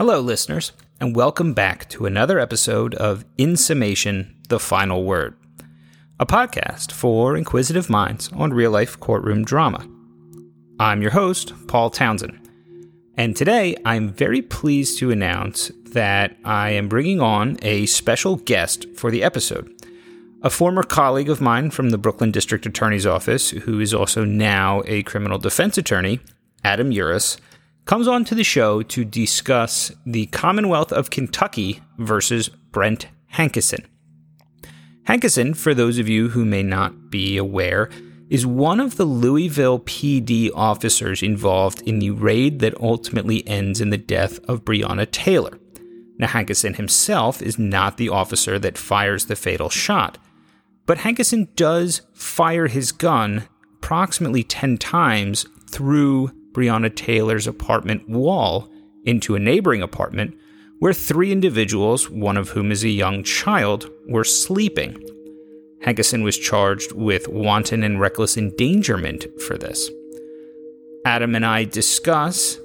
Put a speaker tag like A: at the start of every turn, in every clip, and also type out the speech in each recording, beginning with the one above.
A: Hello, listeners, and welcome back to another episode of In Summation The Final Word, a podcast for inquisitive minds on real life courtroom drama. I'm your host, Paul Townsend, and today I'm very pleased to announce that I am bringing on a special guest for the episode. A former colleague of mine from the Brooklyn District Attorney's Office, who is also now a criminal defense attorney, Adam Uris comes on to the show to discuss the Commonwealth of Kentucky versus Brent Hankison. Hankison, for those of you who may not be aware, is one of the Louisville PD officers involved in the raid that ultimately ends in the death of Breonna Taylor. Now, Hankison himself is not the officer that fires the fatal shot, but Hankison does fire his gun approximately 10 times through Breonna Taylor's apartment wall into a neighboring apartment where three individuals, one of whom is a young child, were sleeping. Hankison was charged with wanton and reckless endangerment for this. Adam and I discuss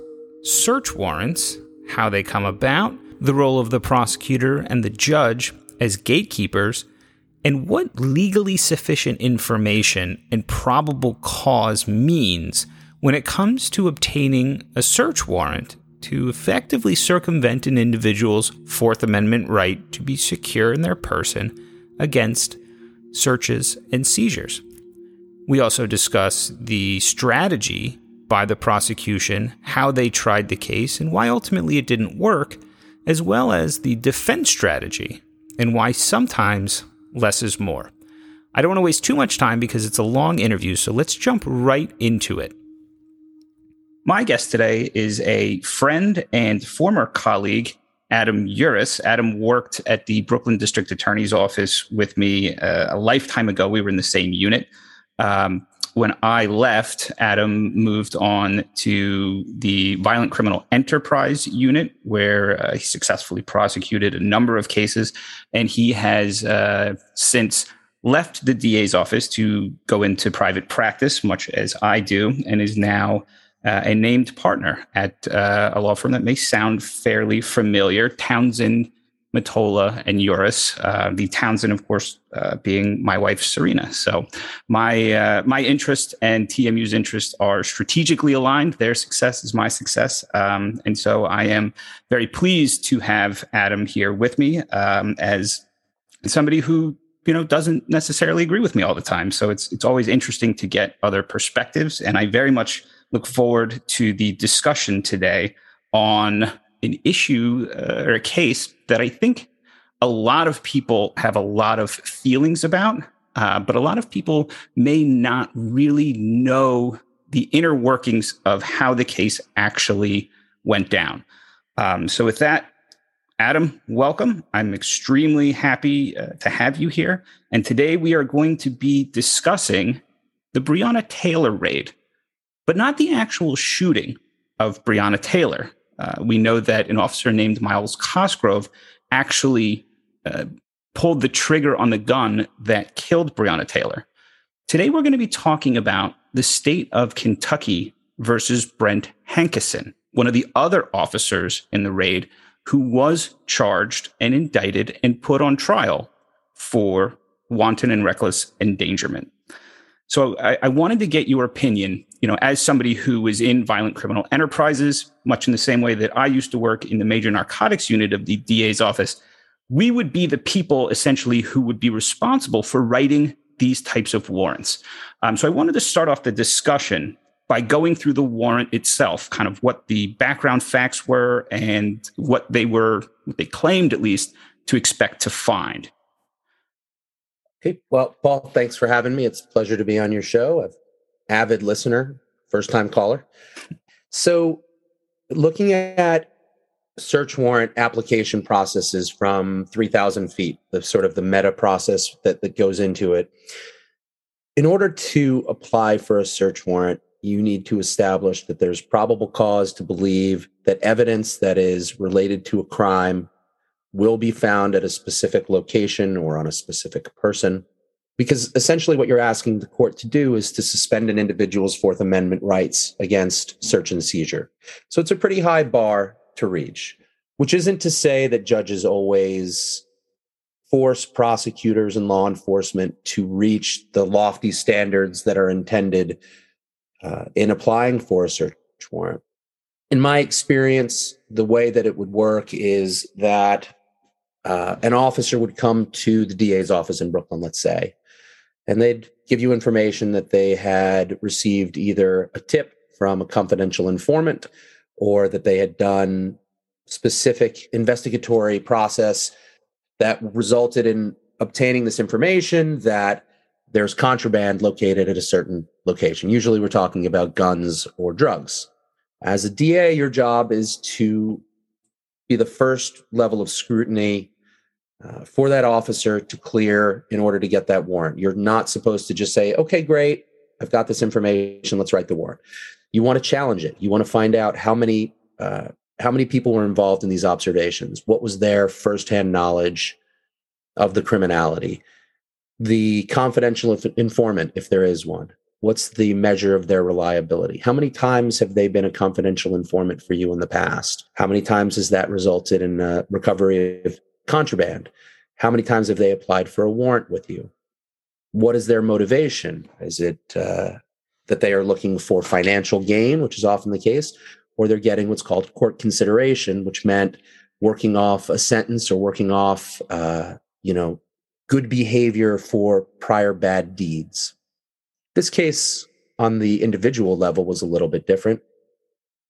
A: search warrants, how they come about, the role of the prosecutor and the judge as gatekeepers, and what legally sufficient information and probable cause means when it comes to obtaining a search warrant to effectively circumvent an individual's Fourth Amendment right to be secure in their person against searches and seizures. We also discuss the strategy by the prosecution, how they tried the case, and why ultimately it didn't work, as well as the defense strategy and why sometimes less is more. I don't want to waste too much time because it's a long interview, so let's jump right into it. My guest today is a friend and former colleague, Adam Uris. Adam worked at the Brooklyn District Attorney's Office with me uh, a lifetime ago. We were in the same unit. Um, when I left, Adam moved on to the Violent Criminal Enterprise Unit, where uh, he successfully prosecuted a number of cases. And he has uh, since left the DA's office to go into private practice, much as I do, and is now uh, a named partner at uh, a law firm that may sound fairly familiar, Townsend, Matola, and Uris. Uh, the Townsend, of course, uh, being my wife Serena. So my uh, my interest and TMU's interest are strategically aligned. Their success is my success, um, and so I am very pleased to have Adam here with me um, as somebody who you know doesn't necessarily agree with me all the time. So it's it's always interesting to get other perspectives, and I very much look forward to the discussion today on an issue uh, or a case that I think a lot of people have a lot of feelings about, uh, but a lot of people may not really know the inner workings of how the case actually went down. Um, so, with that, Adam, welcome. I'm extremely happy uh, to have you here. And today we are going to be discussing the Breonna Taylor raid but not the actual shooting of Breonna Taylor. Uh, we know that an officer named Myles Cosgrove actually uh, pulled the trigger on the gun that killed Breonna Taylor. Today, we're going to be talking about the state of Kentucky versus Brent Hankison, one of the other officers in the raid who was charged and indicted and put on trial for wanton and reckless endangerment. So I, I, wanted to get your opinion, you know, as somebody who was in violent criminal enterprises, much in the same way that I used to work in the major narcotics unit of the DA's office. We would be the people essentially who would be responsible for writing these types of warrants. Um, so I wanted to start off the discussion by going through the warrant itself, kind of what the background facts were and what they were, what they claimed at least to expect to find.
B: Okay. Well, Paul, thanks for having me. It's a pleasure to be on your show. An avid listener, first time caller. So, looking at search warrant application processes from 3000 feet, the sort of the meta process that, that goes into it. In order to apply for a search warrant, you need to establish that there's probable cause to believe that evidence that is related to a crime will be found at a specific location or on a specific person. Because essentially, what you're asking the court to do is to suspend an individual's Fourth Amendment rights against search and seizure. So it's a pretty high bar to reach. which isn't to say that judges always force prosecutors and law enforcement to reach the lofty standards that are intended uh, in applying for a search warrant. In my experience, the way that it would work is that uh, an officer would come to the DA's office in Brooklyn, let's say, and they'd give you information that they had received either a tip from a confidential informant or that they had done specific investigatory process that resulted in obtaining this information that there's contraband located at a certain location. Usually we're talking about guns or drugs. As a DA, your job is to be the first level of scrutiny uh, for that officer to clear in order to get that warrant. You're not supposed to just say, okay, great, I've got this information, let's write the warrant. You want to challenge it. You want to find out how many uh, how many people were involved in these observations? What was their firsthand knowledge of the criminality? The confidential informant, if there is one, what's the measure of their reliability? How many times have they been a confidential informant for you in the past? How many times has that resulted in recovery of contraband? How many times have they applied for a warrant with you? What is their motivation? Is it uh, that they are looking for financial gain, which is often the case, or they're getting what's called court consideration, which meant working off a sentence or working off, uh, you know, good behavior for prior bad deeds. This case on the individual level was a little bit different.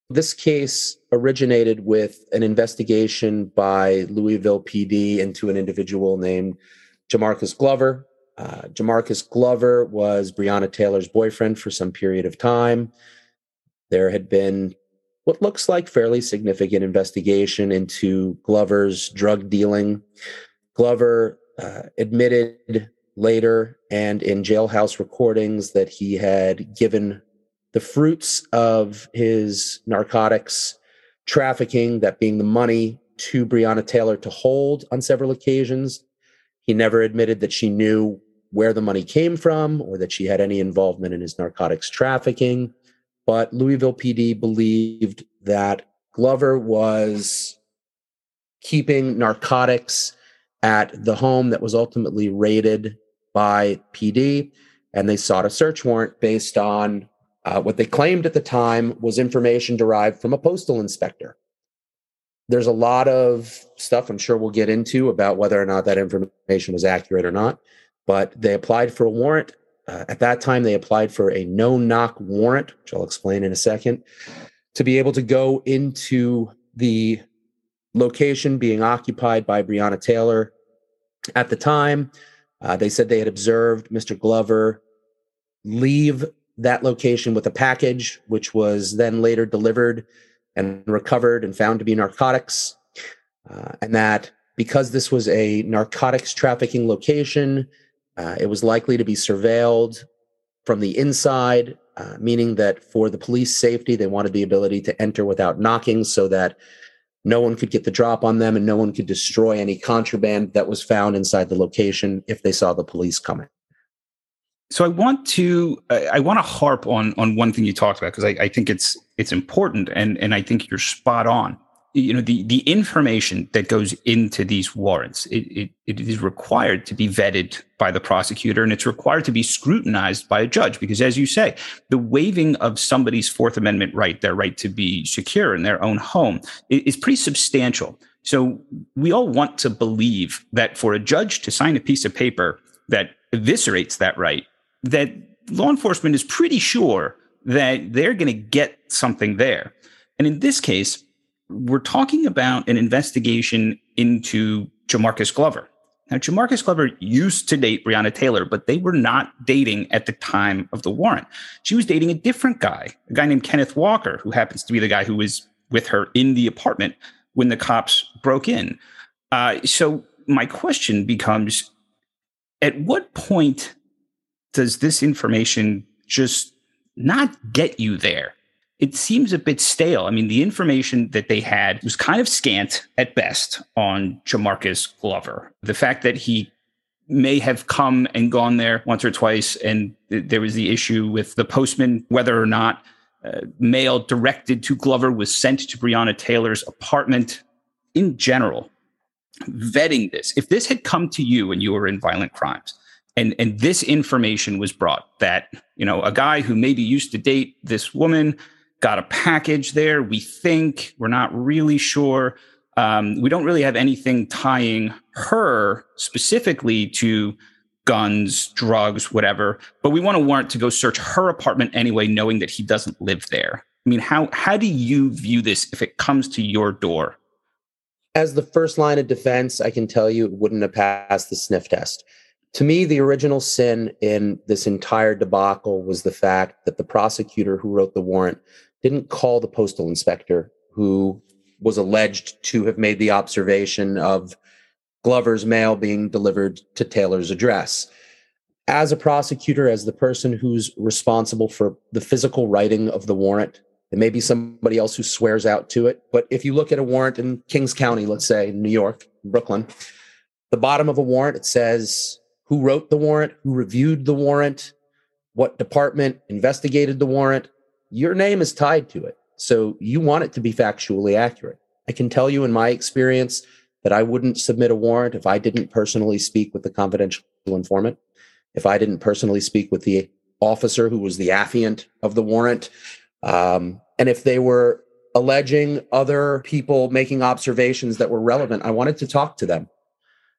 B: This case originated with an investigation by Louisville PD into an individual named Jamarcus Glover. Uh, Jamarcus Glover was Breonna Taylor's boyfriend for some period of time. There had been what looks like fairly significant investigation into Glover's drug dealing. Glover uh, admitted later and in jailhouse recordings that he had given the fruits of his narcotics trafficking, that being the money, to Breonna Taylor to hold on several occasions. He never admitted that she knew where the money came from or that she had any involvement in his narcotics trafficking. But Louisville PD believed that Glover was keeping narcotics at the home that was ultimately raided by PD, and they sought a search warrant based on uh, what they claimed at the time was information derived from a postal inspector. There's a lot of stuff I'm sure we'll get into about whether or not that information was accurate or not, but they applied for a warrant. Uh, at that time, they applied for a no knock warrant, which I'll explain in a second, to be able to go into the location being occupied by Breonna Taylor. At the time, uh, they said they had observed Mr. Glover leave that location with a package, which was then later delivered and recovered and found to be narcotics. Uh, and that because this was a narcotics trafficking location, uh, it was likely to be surveilled from the inside, uh, meaning that for the police safety, they wanted the ability to enter without knocking so that no one could get the drop on them and no one could destroy any contraband that was found inside the location if they saw the police coming.
A: So I want to I want to harp on on one thing you talked about because I, I think it's it's important and and I think you're spot on. You know the the information that goes into these warrants it, it, it is required to be vetted by the prosecutor and it's required to be scrutinized by a judge because as you say the waiving of somebody's fourth amendment right their right to be secure in their own home is pretty substantial. So we all want to believe that for a judge to sign a piece of paper that eviscerates that right that law enforcement is pretty sure that they're going to get something there and in this case we're talking about an investigation into Jamarcus Glover. Now, Jamarcus Glover used to date Breonna Taylor, but they were not dating at the time of the warrant. She was dating a different guy, a guy named Kenneth Walker, who happens to be the guy who was with her in the apartment when the cops broke in. Uh, so, my question becomes at what point does this information just not get you there? it seems a bit stale. I mean, the information that they had was kind of scant at best on Jamarcus Glover. The fact that he may have come and gone there once or twice, and th- there was the issue with the postman, whether or not uh, mail directed to Glover was sent to Breonna Taylor's apartment. in general, vetting this, if this had come to you and you were in violent crimes, and and this information was brought that you know a guy who maybe used to date this woman got a package there. We think we're not really sure. Um, we don't really have anything tying her specifically to guns, drugs, whatever. But we want a warrant to go search her apartment anyway, knowing that he doesn't live there. I mean, how how do you view this if it comes to your door?
B: As the first line of defense, I can tell you it wouldn't have passed the sniff test. To me, the original sin in this entire debacle was the fact that the prosecutor who wrote the warrant didn't call the postal inspector who was alleged to have made the observation of Glover's mail being delivered to Taylor's address. As a prosecutor, as the person who's responsible for the physical writing of the warrant, it may be somebody else who swears out to it. But if you look at a warrant in Kings County, let's say New York, Brooklyn, the bottom of a warrant, it says who wrote the warrant, who reviewed the warrant, what department investigated the warrant. Your name is tied to it. So you want it to be factually accurate. I can tell you in my experience, that I wouldn't submit a warrant if I didn't personally speak with the confidential informant, if I didn't personally speak with the officer who was the affiant of the warrant, um, and if they were alleging other people making observations that were relevant, I wanted to talk to them.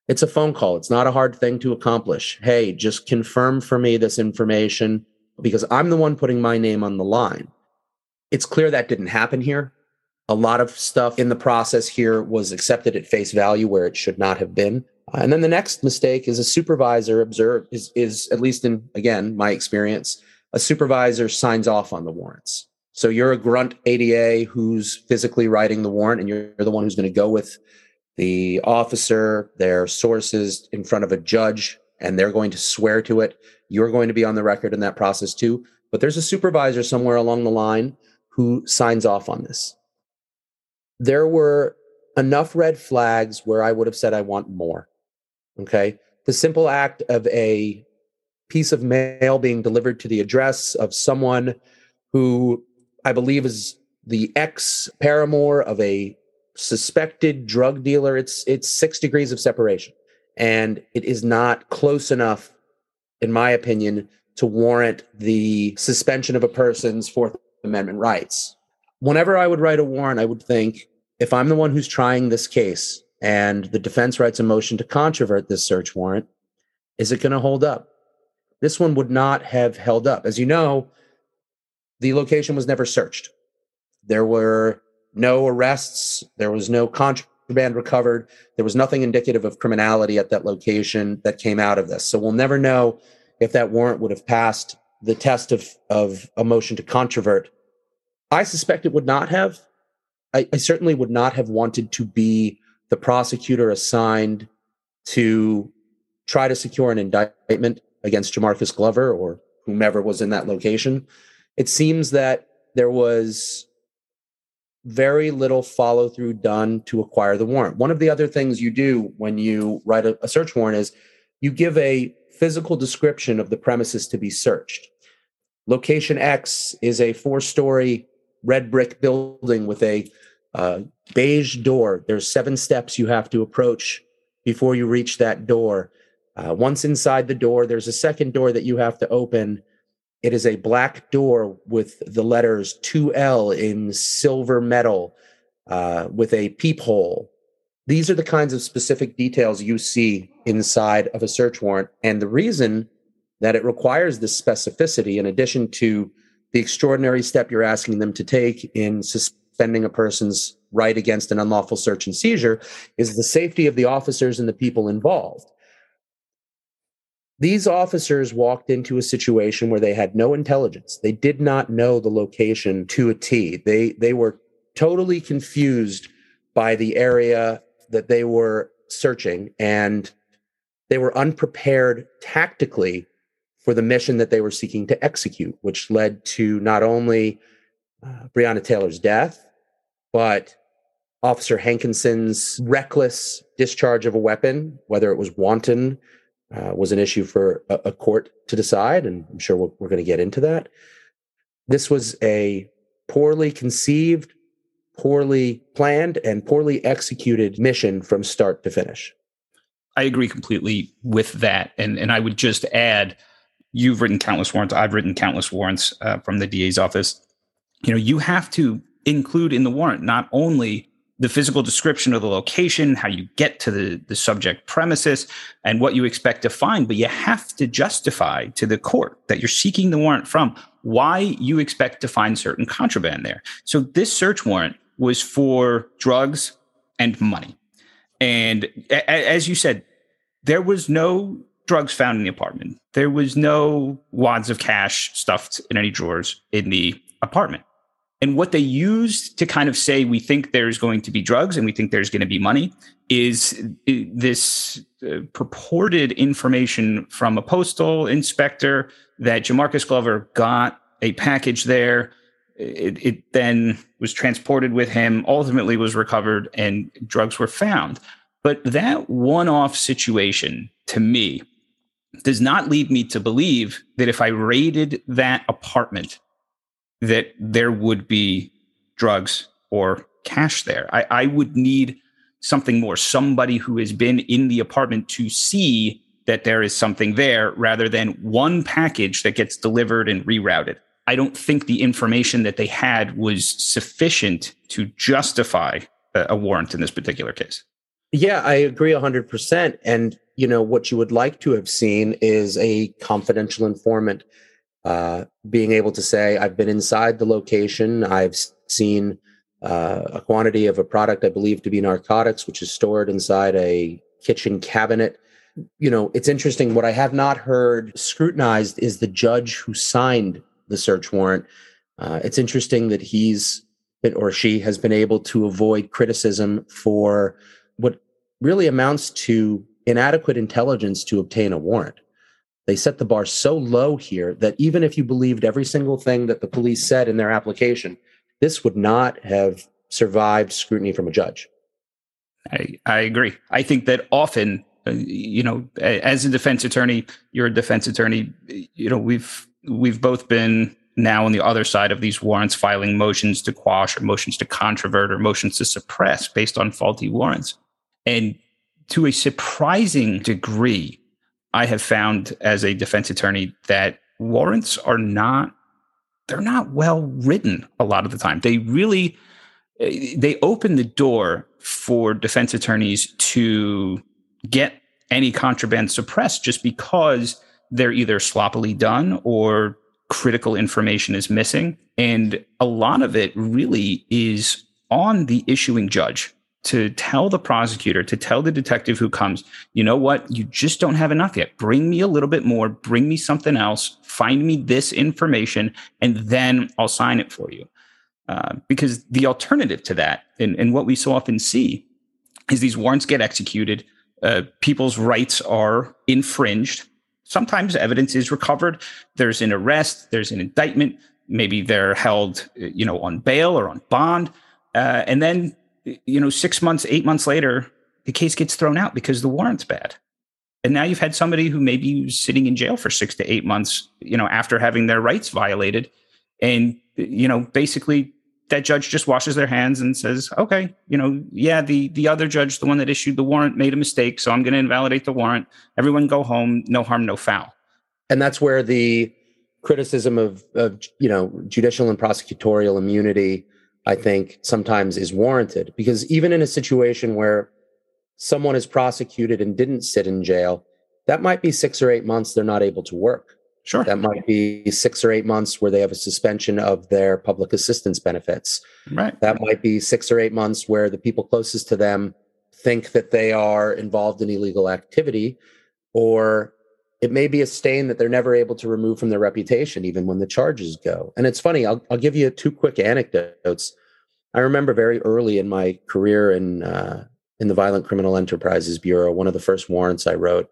B: It's a phone call. It's not a hard thing to accomplish. Hey, just confirm for me this information because I'm the one putting my name on the line. It's clear that didn't happen here a lot of stuff in the process here was accepted at face value where it should not have been. Uh, and then the next mistake is a supervisor observed is, is at least in again my experience, a supervisor signs off on the warrants. So you're a grunt ADA who's physically writing the warrant, and you're the one who's going to go with the officer, their sources in front of a judge, and they're going to swear to it. You're going to be on the record in that process too. But there's a supervisor somewhere along the line who signs off on this there were enough red flags where I would have said, I want more. Okay. The simple act of a piece of mail being delivered to the address of someone who I believe is the ex paramour of a suspected drug dealer. It's it's six degrees of separation. And it is not close enough, in my opinion, to warrant the suspension of a person's Fourth Amendment rights whenever I would write a warrant, I would think if I'm the one who's trying this case and the defense writes a motion to controvert this search warrant, is it going to hold up? This one would not have held up. As you know, the location was never searched. There were no arrests, there was no contraband recovered, there was nothing indicative of criminality at that location that came out of this. So we'll never know if that warrant would have passed the test of, of a motion to controvert I suspect it would not have. I, I certainly would not have wanted to be the prosecutor assigned to try to secure an indictment against Jamarcus Glover or whomever was in that location. It seems that there was very little follow through done to acquire the warrant. One of the other things you do when you write a, a, search warrant is you give a physical description of the premises to be searched. Location X is a four story red brick building with a uh, beige door. There's seven steps you have to approach before you reach that door. Uh, once inside the door, there's a second door that you have to open. It is a black door with the letters 2L in silver metal uh, with a peephole. These are the kinds of specific details you see inside of a search warrant. And the reason that it requires this specificity, in addition to the extraordinary step you're asking them to take in suspending a person's right against an unlawful search and seizure is the safety of the officers and the people involved. These officers walked into a situation where they had no intelligence. They did not know the location to a T. They they were totally confused by the area that they were searching and they were unprepared tactically for the mission that they were seeking to execute, which led to not only uh, Breonna Taylor's death, but Officer Hankinson's reckless discharge of a weapon, whether it was wanton, uh, was an issue for a, a, court to decide. And I'm sure we're, we're going to get into that. This was a poorly conceived, poorly planned and poorly executed mission from start to finish.
A: I agree completely with that. And, and I would just add you've written countless warrants, I've written countless warrants uh, from the DA's office. You know, you have to include in the warrant not only the physical description of the location, how you get to the, the subject premises, and what you expect to find, but you have to justify to the court that you're seeking the warrant from why you expect to find certain contraband there. So this search warrant was for drugs and money. And a- as you said, there was no drugs found in the apartment. There was no wads of cash stuffed in any drawers in the apartment. And what they used to kind of say, we think there's going to be drugs and we think there's going to be money, is uh, this uh, purported information from a postal inspector that Jamarcus Glover got a package there. It, it, then was transported with him, ultimately was recovered, and drugs were found. But that one off situation to me does not lead me to believe that if I raided that apartment, that there would be drugs or cash there. I, I would need something more, somebody who has been in the apartment to see that there is something there rather than one package that gets delivered and rerouted. I don't think the information that they had was sufficient to justify a, a warrant in this particular case.
B: Yeah, I agree 100%. And, you know, what you would like to have seen is a confidential informant uh, being able to say, I've been inside the location, I've seen uh, a quantity of a product I believe to be narcotics, which is stored inside a kitchen cabinet. You know, it's interesting. What I have not heard scrutinized is the judge who signed the search warrant. Uh, it's interesting that he's or she has been able to avoid criticism for what really amounts to inadequate intelligence to obtain a warrant. They set the bar so low here that even if you believed every single thing that the police said in their application, this would not have survived scrutiny from a judge.
A: I, I agree. I think that often, uh, you know, as a defense attorney, you're a defense attorney. You know, we've we've both been now on the other side of these warrants, filing motions to quash or motions to controvert or motions to suppress based on faulty warrants, and to a surprising degree, I have found as a defense attorney that warrants are not they're not well written a lot of the time. They really eh, they open the door for defense attorneys to get any contraband suppressed just because they're either sloppily done or critical information is missing. And a lot of it really is on the issuing judge to tell the prosecutor, to tell the detective who comes, you know what, you just don't have enough yet. Bring me a little bit more, bring me something else, find me this information, and then I'll sign it for you. Uh, because the alternative to that, and, and what we so often see, is these warrants get executed, uh, people's rights are infringed. Sometimes evidence is recovered. There's an arrest, there's an indictment. Maybe they're held, you know, on bail or on bond. Uh, and then you know, six months, eight months later, the case gets thrown out because the warrant's bad. And now you've had somebody who maybe was sitting in jail for six to eight months, you know, after having their rights violated. And, you know, basically that judge just washes their hands and says, okay, you know, yeah, the the other judge, the one that issued the warrant, made a mistake, so I'm going to invalidate the warrant. Everyone go home, no harm, no foul.
B: And that's where the criticism of, of you know judicial and prosecutorial immunity I think sometimes is warranted because even in a situation where someone is prosecuted and didn't sit in jail, that might be six or eight months they're not able to work.
A: Sure.
B: That might be six or eight months where they have a suspension of their public assistance benefits.
A: Right.
B: That might be six or eight months where the people closest to them think that they are involved in illegal activity, or it may be a stain that they're never able to remove from their reputation, even when the charges go. And it's funny, I'll, I'll give you two quick anecdotes. I remember very early in my career in, uh, in the Violent Criminal Enterprises Bureau, one of the first warrants I wrote,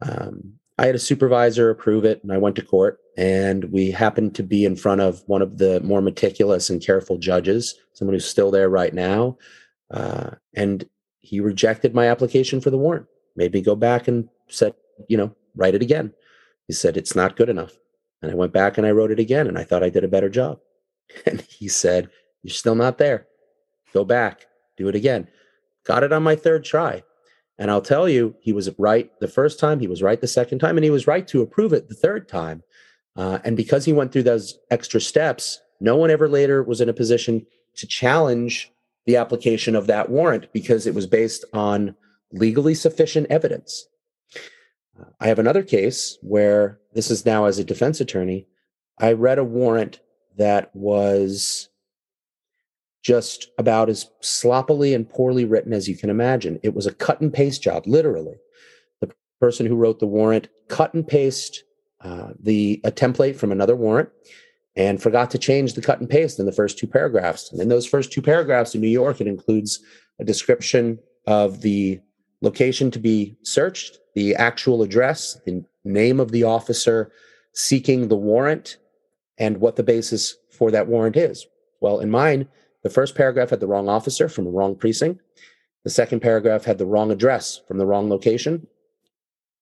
B: um, I had a supervisor approve it, and I went to court. And we happened to be in front of one of the more meticulous and careful judges, someone who's still there right now. Uh, and he rejected my application for the warrant, made me go back and said, you know, write it again. He said, It's not good enough. And I went back and I wrote it again and I thought I did a better job. And he said, You're still not there. Go back, do it again. Got it on my third try. And I'll tell you, he was right the first time, he was right the second time, and he was right to approve it the third time. Uh, and because he went through those extra steps, no one ever later was in a position to challenge the application of that warrant because it was based on legally sufficient evidence. I have another case where this is now as a defense attorney. I read a warrant that was just about as sloppily and poorly written as you can imagine. It was a cut and paste job, literally. The person who wrote the warrant cut and paste uh, the a template from another warrant and forgot to change the cut and paste in the first two paragraphs. And in those first two paragraphs in New York, it includes a description of the location to be searched, the actual address, the name of the officer seeking the warrant, and what the basis for that warrant is. Well, in mine, the first paragraph had the wrong officer from the wrong precinct. The second paragraph had the wrong address from the wrong location.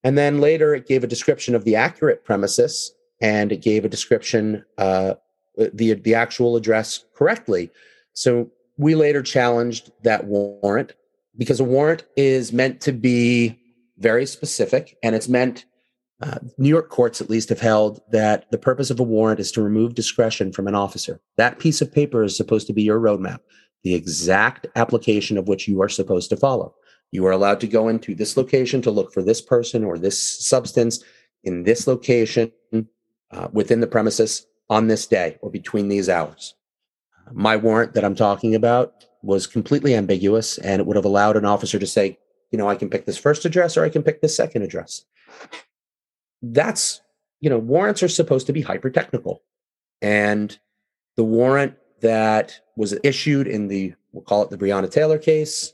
B: And then later it gave a description of the accurate premises and it gave a description, uh, the, the actual address correctly. So we later challenged that warrant because a warrant is meant to be very specific and it's meant uh, New York courts, at least, have held that the purpose of a warrant is to remove discretion from an officer. That piece of paper is supposed to be your roadmap, the exact application of which you are supposed to follow. You are allowed to go into this location to look for this person or this substance in this location uh, within the premises on this day or between these hours. My warrant that I'm talking about was completely ambiguous and it would have allowed an officer to say, you know, I can pick this first address or I can pick this second address that's, you know, warrants are supposed to be hyper technical. And the warrant that was issued in the, we'll call it the Breonna Taylor case,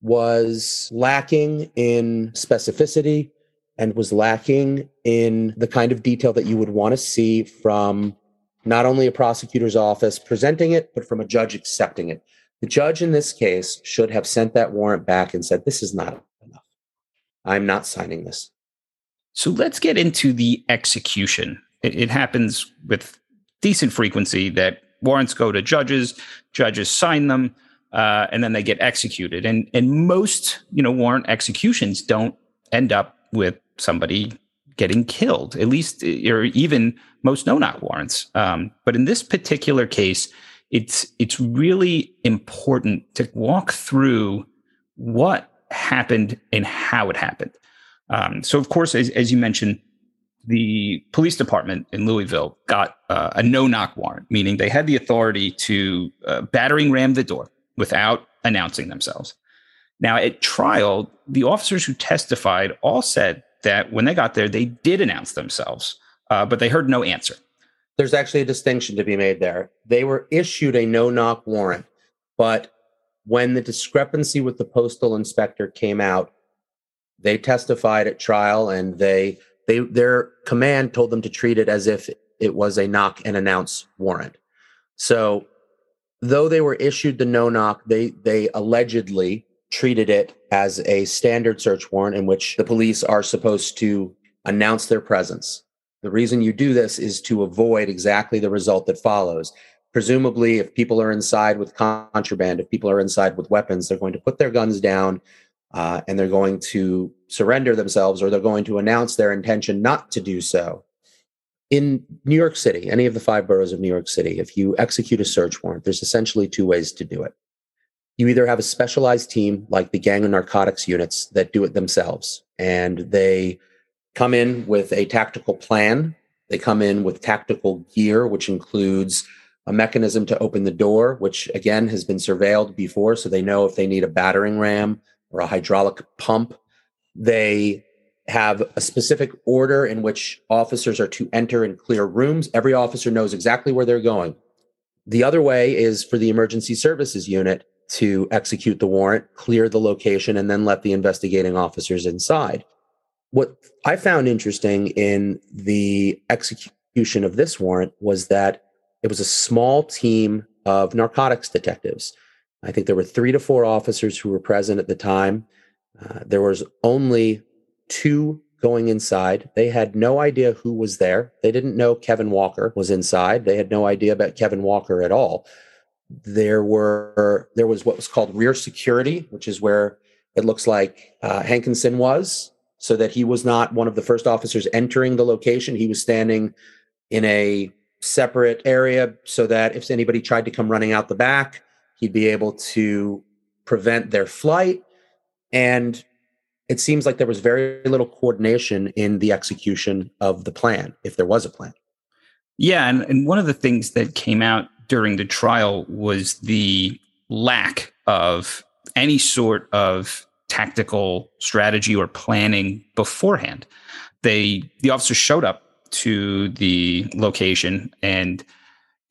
B: was lacking in specificity and was lacking in the kind of detail that you would want to see from not only a prosecutor's office presenting it, but from a judge accepting it. The judge in this case should have sent that warrant back and said, This is not enough. I'm not signing this.
A: So let's get into the execution. It, it happens with decent frequency that warrants go to judges, judges sign them, uh, and then they get executed. And and most you know warrant executions don't end up with somebody getting killed, at least or even most no knock warrants. Um, but in this particular case, it's it's really important to walk through what happened and how it happened. Um, so, of course, as, as, you mentioned, the police department in Louisville got uh, a no knock warrant, meaning they had the authority to uh, battering ram the door without announcing themselves. Now, at trial, the officers who testified all said that when they got there, they did announce themselves, uh, but they heard no answer.
B: There's actually a distinction to be made there. They were issued a no knock warrant, but when the discrepancy with the postal inspector came out, they testified at trial and they they their command told them to treat it as if it was a knock and announce warrant. So though they were issued the no knock, they they allegedly treated it as a standard search warrant in which the police are supposed to announce their presence. The reason you do this is to avoid exactly the result that follows. Presumably, if people are inside with contraband, if people are inside with weapons, they're going to put their guns down uh, and they're going to surrender themselves or they're going to announce their intention not to do so. In New York City, any of the five boroughs of New York City, if you execute a search warrant, there's essentially two ways to do it. You either have a specialized team like the gang of narcotics units that do it themselves, and they come in with a tactical plan. They come in with tactical gear, which includes a mechanism to open the door, which again has been surveilled before. So they know if they need a battering ram, or a hydraulic pump. They have a specific order in which officers are to enter and clear rooms. Every officer knows exactly where they're going. The other way is for the emergency services unit to execute the warrant, clear the location, and then let the investigating officers inside. What I found interesting in the execution of this warrant was that it was a small team of narcotics detectives. I think there were three to four officers who were present at the time. Uh, there was only two going inside. They had no idea who was there. They didn't know Kevin Walker was inside. They had no idea about Kevin Walker at all. There were there was what was called rear security, which is where it looks like uh, Hankinson was, so that he was not one of the first officers entering the location. He was standing in a separate area so that if anybody tried to come running out the back, he'd be able to prevent their flight. And it seems like there was very little coordination in the execution of the plan, if there was a plan.
A: Yeah. And, and one of the things that came out during the trial was the lack of any sort of tactical strategy or planning beforehand. They the officers showed up to the location and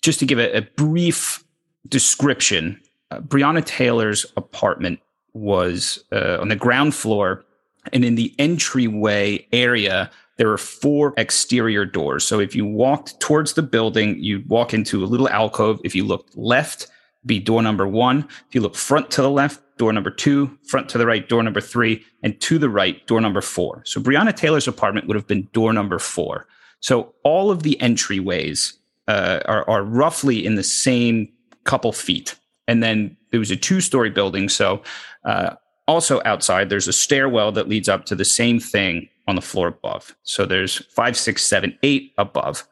A: just to give a, a brief description, uh, Breonna Taylor's apartment was uh, on the ground floor and in the entryway area there were four exterior doors. So if you walked towards the building, you'd walk into a little alcove. If you looked left, be door number one. If you look front to the left, door number two, front to the right, door number three, and to the right, door number four. So Breonna Taylor's apartment would have been door number four. So all of the entryways uh, are, are roughly in the same couple feet. And then it was a two story building. So uh, also outside, there's a stairwell that leads up to the same thing on the floor above. So there's five, six, seven, eight above.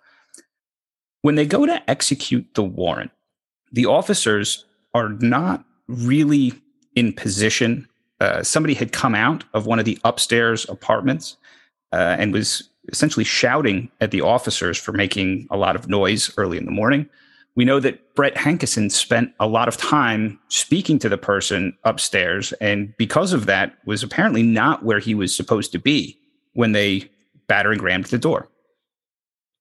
A: When they go to execute the warrant, the officers are not really in position. Uh, somebody had come out of one of the upstairs apartments uh, and was essentially shouting at the officers for making a lot of noise early in the morning. We know that Brett Hankison spent a lot of time speaking to the person upstairs, and because of that, was apparently not where he was supposed to be when they battering rammed the door.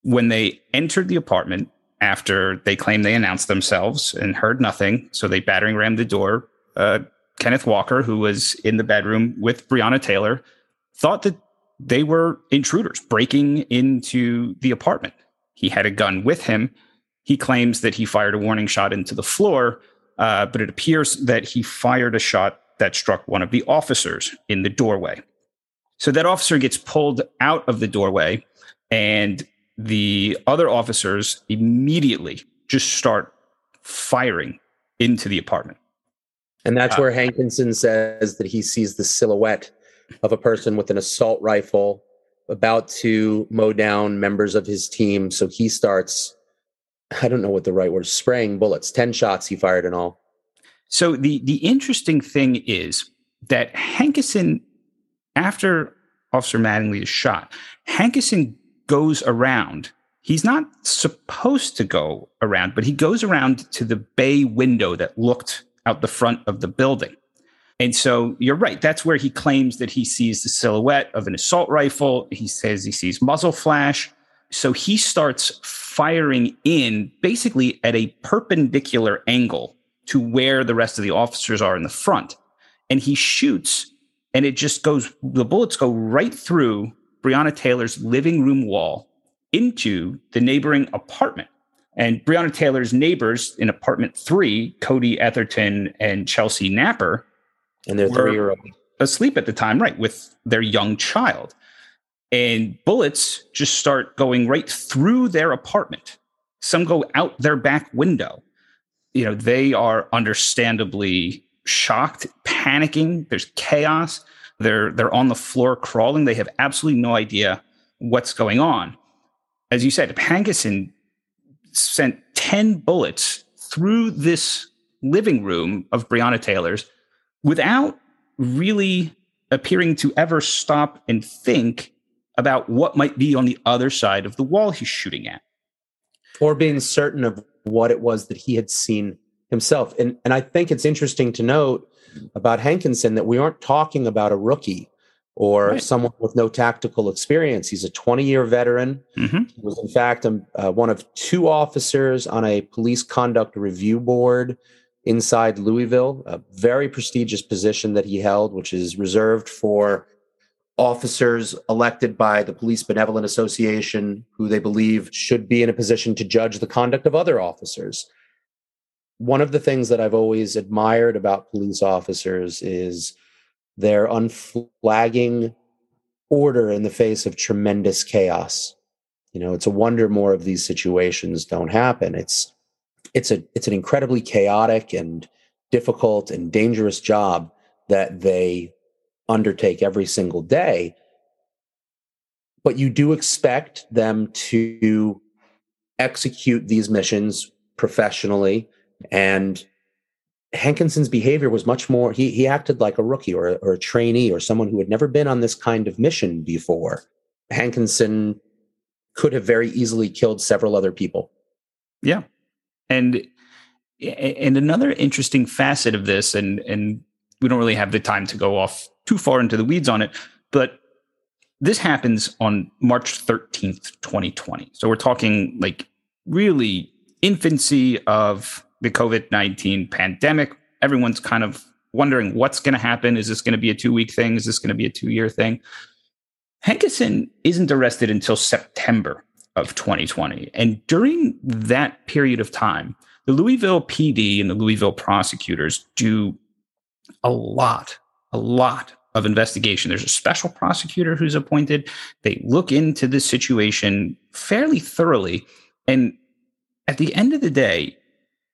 A: When they entered the apartment after they claimed they announced themselves and heard nothing, so they battering rammed the door. Uh, Kenneth Walker, who was in the bedroom with Breonna Taylor, thought that they were intruders breaking into the apartment. He had a gun with him. He claims that he fired a warning shot into the floor, uh, but it appears that he fired a shot that struck one of the officers in the doorway. So that officer gets pulled out of the doorway, and the other officers immediately just start firing into the apartment.
B: And that's uh, where Hankinson says that he sees the silhouette of a person with an assault rifle about to mow down members of his team. So he starts, I don't know what the right word, spraying bullets. 10 shots he fired in all.
A: So the the interesting thing is that Hankison, after Officer Mattingly is shot, Hankison goes around. He's not supposed to go around, but he goes around to the bay window that looked out the front of the building. And so you're right. That's where he claims that he sees the silhouette of an assault rifle. He says he sees muzzle flash. So he starts firing in basically at a perpendicular angle to where the rest of the officers are in the front. And he shoots, and it just goes, the bullets go right through Breonna Taylor's living room wall into the neighboring apartment. And Breonna Taylor's neighbors in apartment three, Cody Etherton and Chelsea Napper,
B: and their three year old
A: asleep at the time, right, with their young child. And bullets just start going right through their apartment. Some go out their back window. You know, they are understandably shocked, panicking. There's chaos. They're they're on the floor crawling. They have absolutely no idea what's going on. As you said, Hankison sent 10 bullets through this living room of Breonna Taylor's without really appearing to ever stop and think about what might be on the other side of the wall he's shooting at.
B: Or being certain of what it was that he had seen himself. And, and I think it's interesting to note about Hankinson that we aren't talking about a rookie or right. someone with no tactical experience. He's a 20 year veteran. Mm-hmm. He was, in fact, um, uh, one of two officers on a police conduct review board inside Louisville, a very prestigious position that he held, which is reserved for officers elected by the Police Benevolent Association who they believe should be in a position to judge the conduct of other officers. One of the things that I've always admired about police officers is their unflagging order in the face of tremendous chaos. You know, it's a wonder more of these situations don't happen. It's it's a it's an incredibly chaotic and difficult and dangerous job that they undertake every single day but you do expect them to execute these missions professionally and Hankison's behavior was much more he he acted like a rookie or, or a trainee or someone who had never been on this kind of mission before. Hankison could have very easily killed several other people.
A: Yeah. And and another interesting facet of this and and we don't really have the time to go off too far into the weeds on it, but this happens on March 13th, 2020. So we're talking like really infancy of the COVID 19 pandemic. Everyone's kind of wondering what's going to happen. Is this going to be a two week thing? Is this going to be a two year thing? Hankison isn't arrested until September of 2020. And during that period of time, the Louisville PD and the Louisville prosecutors do a lot, a lot of investigation. There's a special prosecutor who's appointed. They look into this situation fairly thoroughly. And at the end of the day,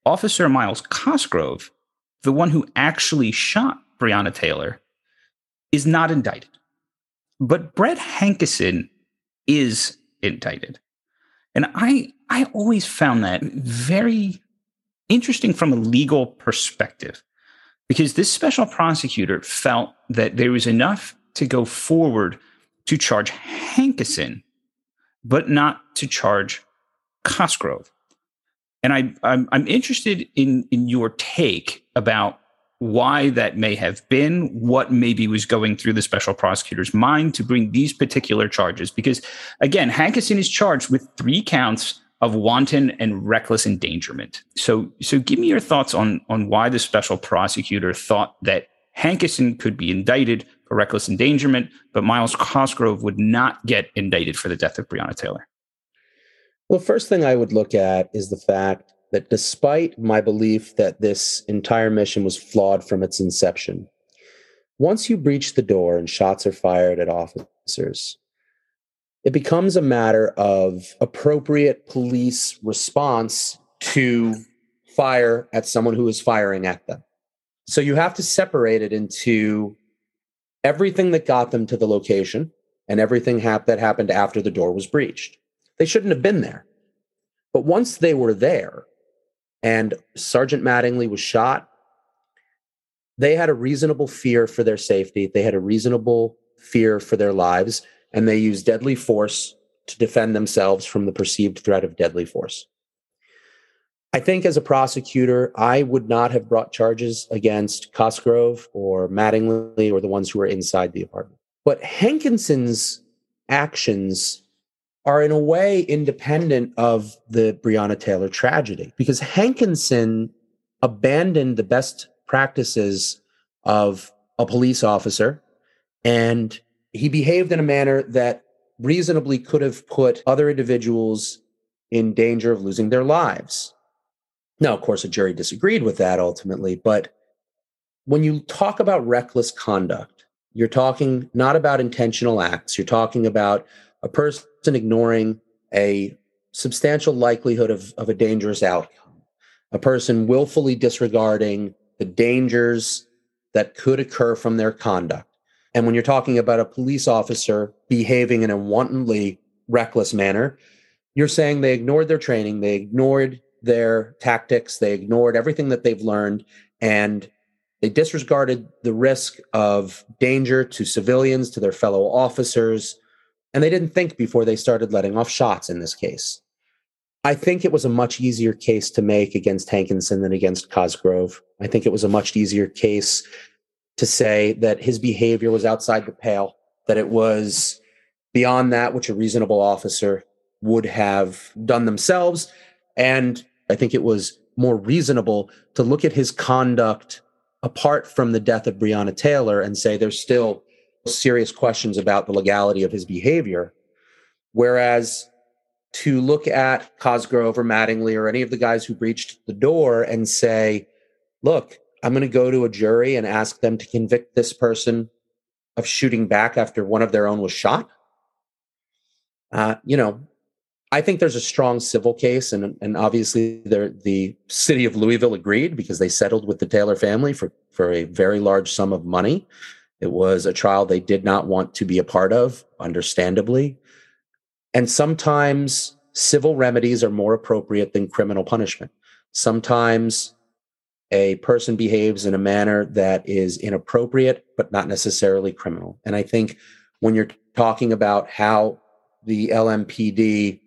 A: Officer Myles Cosgrove, the one who actually shot Breonna Taylor, is not indicted. But Brett Hankison is indicted. And I I always found that very interesting from a legal perspective because this special prosecutor felt that there was enough to go forward to charge Hankison, but not to charge Cosgrove and I, I'm, I'm interested in in your take about why that may have been, what maybe was going through the special prosecutor's mind to bring these particular charges. Because again, Hankison is charged with three counts of wanton and reckless endangerment. So, so give me your thoughts on on why the special prosecutor thought that Hankison could be indicted for reckless endangerment, but Myles Cosgrove would not get indicted for the death of Breonna Taylor.
B: Well, first thing I would look at is the fact that despite my belief that this entire mission was flawed from its inception, once you breach the door and shots are fired at officers, it becomes a matter of appropriate police response to fire at someone who is firing at them. So you have to separate it into everything that got them to the location and everything hap- that happened after the door was breached. They shouldn't have been there. But once they were there and Sergeant Mattingly was shot, they had a reasonable fear for their safety. They had a reasonable fear for their lives, and they used deadly force to defend themselves from the perceived threat of deadly force. I think as a prosecutor, I would not have brought charges against Cosgrove or Mattingly or the ones who were inside the apartment. But Hankison's actions are in a way independent of the Breonna Taylor tragedy because Hankison abandoned the best practices of a police officer and he behaved in a manner that reasonably could have put other individuals in danger of losing their lives. Now, of course, a jury disagreed with that ultimately, but when you talk about reckless conduct, you're talking not about intentional acts, you're talking about a person ignoring a substantial likelihood of, of a dangerous outcome, a person willfully disregarding the dangers that could occur from their conduct. And when you're talking about a police officer behaving in a wantonly reckless manner, you're saying they ignored their training, they ignored their tactics, they ignored everything that they've learned, and they disregarded the risk of danger to civilians, to their fellow officers, and they didn't think before they started letting off shots in this case. I think it was a much easier case to make against Hankison than against Cosgrove. I think it was a much easier case to say that his behavior was outside the pale, that it was beyond that which a reasonable officer would have done themselves. And I think it was more reasonable to look at his conduct apart from the death of Breonna Taylor and say there's still serious questions about the legality of his behavior. Whereas to look at Cosgrove or Mattingly or any of the guys who breached the door and say, look, I'm going to go to a jury and ask them to convict this person of shooting back after one of their own was shot. Uh, you know, I think there's a strong civil case, and and obviously the city of Louisville agreed because they settled with the Taylor family for for a very large sum of money. It was a trial they did not want to be a part of, understandably. And sometimes civil remedies are more appropriate than criminal punishment. Sometimes a person behaves in a manner that is inappropriate, but not necessarily criminal. And I think when you're talking about how the LMPD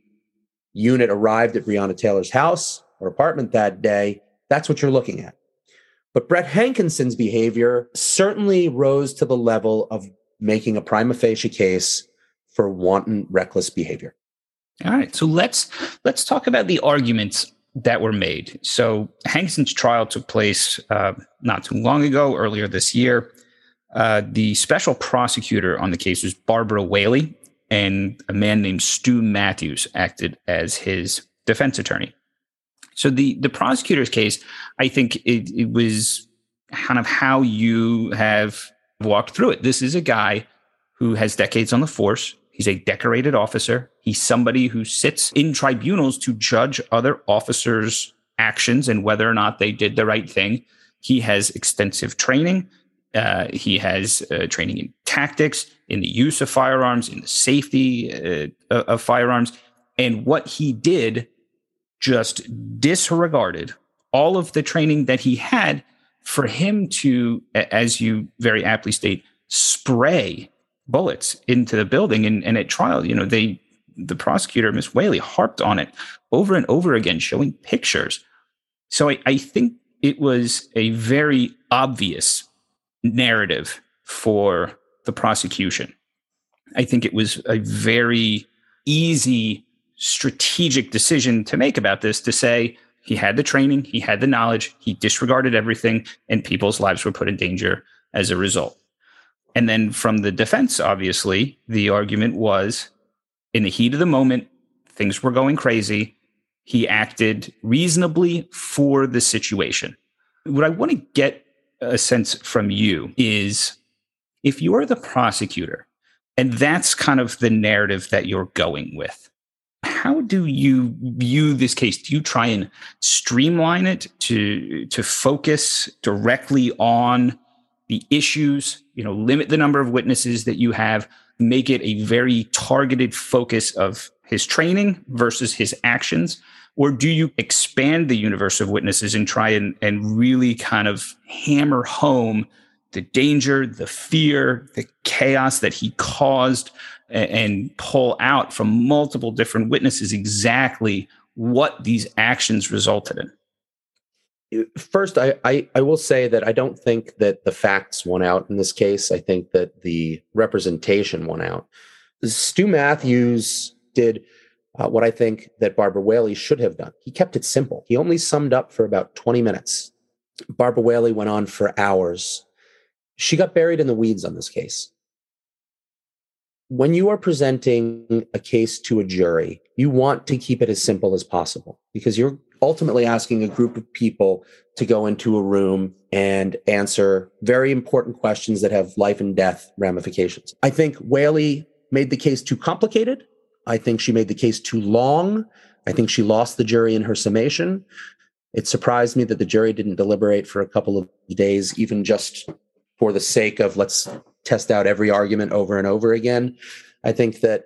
B: unit arrived at Breonna Taylor's house or apartment that day, that's what you're looking at. But Brett Hankison's behavior certainly rose to the level of making a prima facie case for wanton reckless behavior.
A: All right, so let's let's talk about the arguments that were made. So Hankison's trial took place uh, not too long ago, earlier this year. Uh, the special prosecutor on the case was Barbara Whaley, and a man named Stu Matthews acted as his defense attorney. So the the prosecutor's case, I think it, it was kind of how you have walked through it. This is a guy who has decades on the force. He's a decorated officer. He's somebody who sits in tribunals to judge other officers' actions and whether or not they did the right thing. He has extensive training. Uh, he has uh, training in tactics, in the use of firearms, in the safety uh, of firearms. And what he did just disregarded all of the training that he had for him to, as you very aptly state, spray bullets into the building. And, and at trial, you know, they, the prosecutor, Miss Whaley, harped on it over and over again, showing pictures. So I, I think it was a very obvious narrative for the prosecution. I think it was a very easy strategic decision to make about this to say he had the training, he had the knowledge, he disregarded everything, and people's lives were put in danger as a result. And then from the defense, obviously, the argument was in the heat of the moment, things were going crazy. He acted reasonably for the situation. What I want to get a sense from you is if you're the prosecutor, and that's kind of the narrative that you're going with, how do you view this case? Do you try and streamline it to to focus directly on the issues? You know, limit the number of witnesses that you have, make it a very targeted focus of his training versus his actions, or do you expand the universe of witnesses and try and and really kind of hammer home the danger, the fear, the chaos that he caused and pull out from multiple different witnesses exactly what these actions resulted
B: in? First, I, I, I, will say that I don't think that the facts won out in this case. I think that the representation won out. Stu Matthews did uh, what I think that Barbara Whaley should have done. He kept it simple. He only summed up for about 20 minutes. Barbara Whaley went on for hours. She got buried in the weeds on this case when you are presenting a case to a jury, you want to keep it as simple as possible because you're ultimately asking a group of people to go into a room and answer very important questions that have life and death ramifications. I think Whaley made the case too complicated. I think she made the case too long. I think she lost the jury in her summation. It surprised me that the jury didn't deliberate for a couple of days, even just for the sake of let's test out every argument over and over again. I think that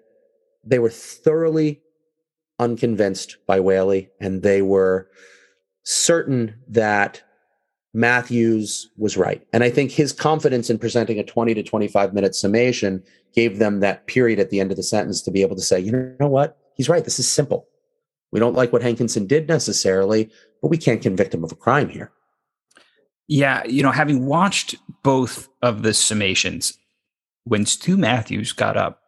B: they were thoroughly unconvinced by Whaley and they were certain that Matthews was right. And I think his confidence in presenting a 20 to 25 minute summation gave them that period at the end of the sentence to be able to say, you know what? He's right. This is simple. We don't like what Hankison did necessarily, but we can't convict him of a crime here.
A: Yeah, you know, having watched both of the summations, when Stu Matthews got up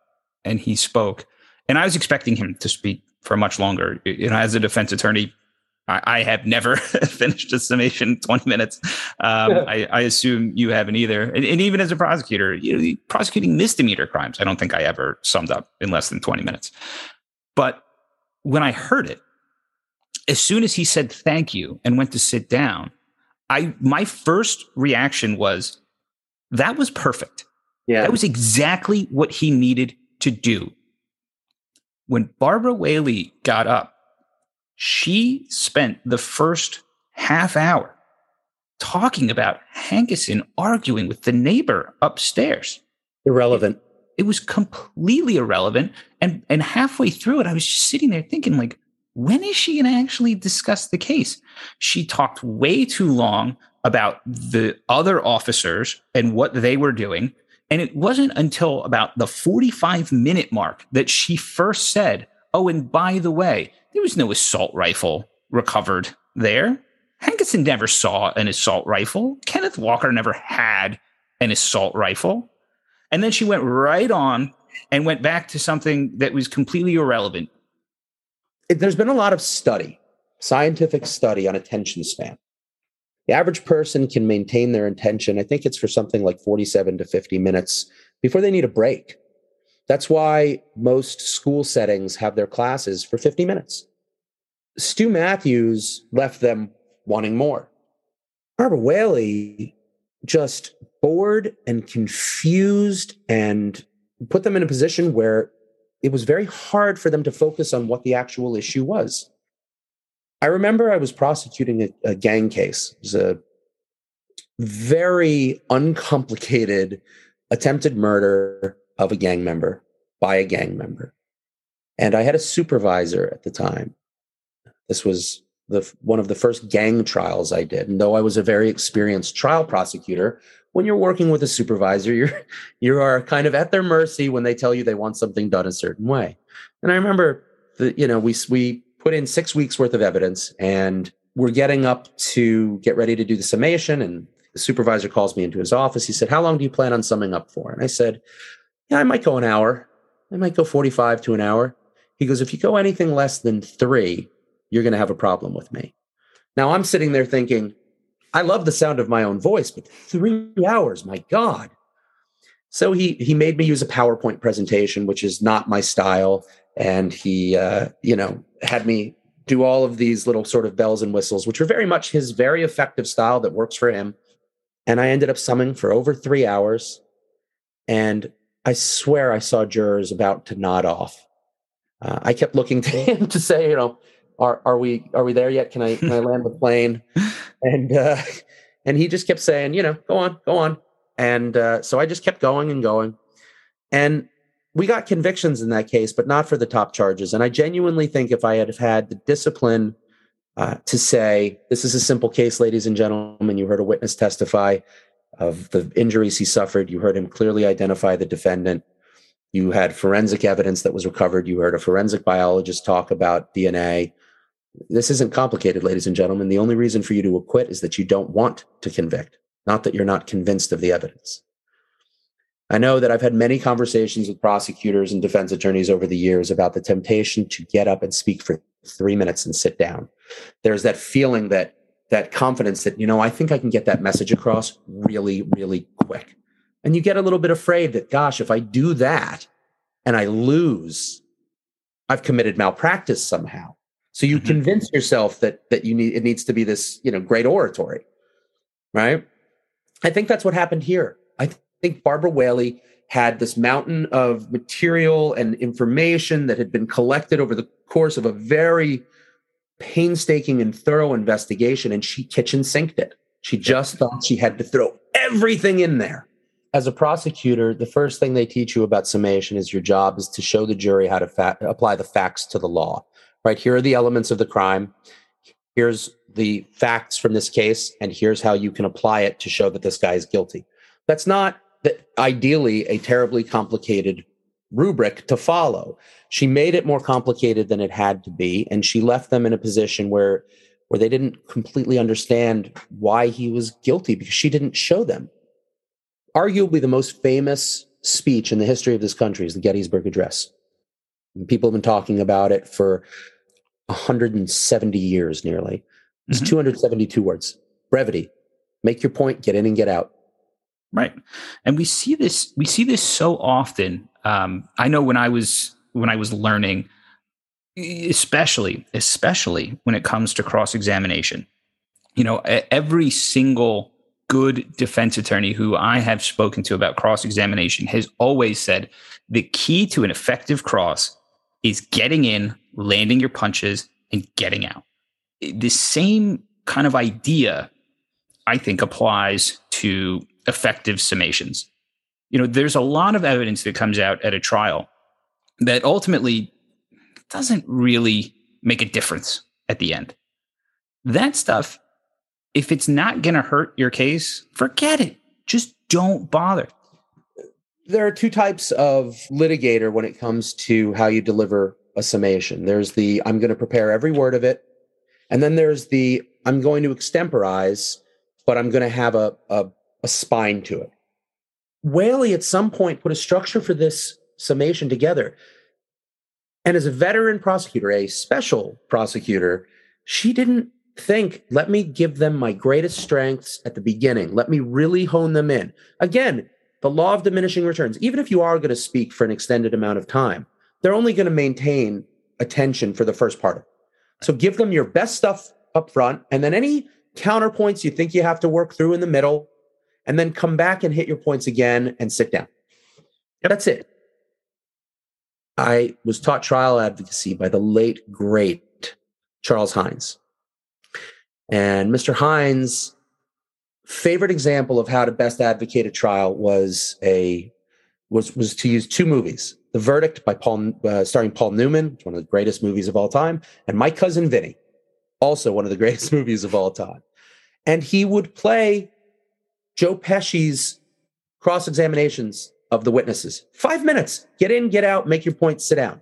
A: and he spoke, and I was expecting him to speak for much longer. You know, as a defense attorney, I, I have never finished a summation in 20 minutes. Um, I, I, assume you haven't either. And, and, even as a prosecutor, you know, prosecuting misdemeanor crimes, I don't think I ever summed up in less than 20 minutes. But when I heard it, as soon as he said thank you and went to sit down, I my first reaction was that was perfect. Yeah. That was exactly what he needed to do. when Barbara Whaley got up, she spent the first half hour talking about Hankison arguing with the neighbor upstairs.
B: Irrelevant.
A: It, it was completely irrelevant. And and halfway through it, I was just sitting there thinking, like, when is she going to actually discuss the case? She talked way too long about the other officers and what they were doing. And it wasn't until about the 45 minute mark that she first said, Oh, and by the way, there was no assault rifle recovered there. Hankison never saw an assault rifle. Kenneth Walker never had an assault rifle. And then she went right on and went back to something that was completely irrelevant.
B: There's been a lot of study, scientific study on attention span. The average person can maintain their attention, I think it's for something like 47 to 50 minutes before they need a break. That's why most school settings have their classes for 50 minutes. Stu Matthews left them wanting more. Barbara Whaley just bored and confused and put them in a position where it was very hard for them to focus on what the actual issue was. I remember I was prosecuting a, a gang case. It was a very uncomplicated attempted murder of a gang member by a gang member. And I had a supervisor at the time. This was the one of the first gang trials I did. And though I was a very experienced trial prosecutor, when you're working with a supervisor, you're you are kind of at their mercy when they tell you they want something done a certain way. And I remember that you know we we put in six weeks worth of evidence and we're getting up to get ready to do the summation. And the supervisor calls me into his office. He said how long do you plan on summing up for? And i said yeah i might go an hour. I might go 45 to an hour. He goes if you go anything less than three you're going to have a problem with me. Now i'm sitting there thinking i love the sound of my own voice but three hours my god. So he he made me use a powerpoint presentation which is not my style and he uh, you know had me do all of these little sort of bells and whistles which were very much his very effective style that works for him. And i ended up summing for over three hours and i swear i saw jurors about to nod off. Uh, i kept looking to him to say you know are, are we are we there yet can i can i land the plane and uh, and he just kept saying you know go on go on and uh, so i just kept going and going and we got convictions in that case, but not for the top charges. And I genuinely think if I had had the discipline uh, to say, this is a simple case, ladies and gentlemen, you heard a witness testify of the injuries he suffered. You heard him clearly identify the defendant. You had forensic evidence that was recovered. You heard a forensic biologist talk about DNA. This isn't complicated, ladies and gentlemen. The only reason for you to acquit is that you don't want to convict, not that you're not convinced of the evidence. I know that I've had many conversations with prosecutors and defense attorneys over the years about the temptation to get up and speak for three minutes and sit down. There's that feeling that that confidence that, you know, I think I can get that message across really, really quick. And you get a little bit afraid that, gosh, if I do that and I lose, I've committed malpractice somehow. So you mm-hmm. convince yourself that that you need it needs to be this, you know, great oratory. Right? I think that's what happened here. I think Barbara Whaley had this mountain of material and information that had been collected over the course of a very painstaking and thorough investigation, and she kitchen sinked it. She just thought she had to throw everything in there. As a prosecutor, the first thing they teach you about summation is your job is to show the jury how to fa- apply the facts to the law. Right here are the elements of the crime. Here's the facts from this case, and here's how you can apply it to show that this guy is guilty. That's not ideally a terribly complicated rubric to follow. She made it more complicated than it had to be, and she left them in a position where where they didn't completely understand why he was guilty because she didn't show them. Arguably the most famous speech in the history of this country is the Gettysburg Address. People have been talking about it for 170 years nearly. It's mm-hmm. 272 words. Brevity. Make your point, get in and get out.
A: Right. And we see this, we see this so often. Um, I know when I was, when I was learning, especially, especially when it comes to cross examination, you know, every single good defense attorney who I have spoken to about cross examination has always said the key to an effective cross is getting in, landing your punches, and getting out. The same kind of idea, I think, applies to effective summations. You know, there's a lot of evidence that comes out at a trial that ultimately doesn't really make a difference at the end. That stuff, if it's not going to hurt your case, forget it. Just don't bother.
B: There are two types of litigator when it comes to how you deliver a summation. There's the I'm going to prepare every word of it. And then there's the I'm going to extemporize, but I'm going to have a, a, a spine to it. Whaley at some point put a structure for this summation together. And as a veteran prosecutor, a special prosecutor, she didn't think, let me give them my greatest strengths at the beginning. Let me really hone them in. Again, the law of diminishing returns. Even if you are going to speak for an extended amount of time, they're only going to maintain attention for the first part. So give them your best stuff up front, and then any counterpoints you think you have to work through in the middle, and then come back and hit your points again and sit down. Yep. That's it. I was taught trial advocacy by the late, great Charles Hynes. And Mr. Hynes' favorite example of how to best advocate a trial was a was was to use two movies: The Verdict by Paul, uh, starring Paul Newman, one of the greatest movies of all time, and My Cousin Vinny, also one of the greatest movies of all time. And he would play Joe Pesci's cross examinations of the witnesses. Five minutes, get in, get out, make your point, sit down.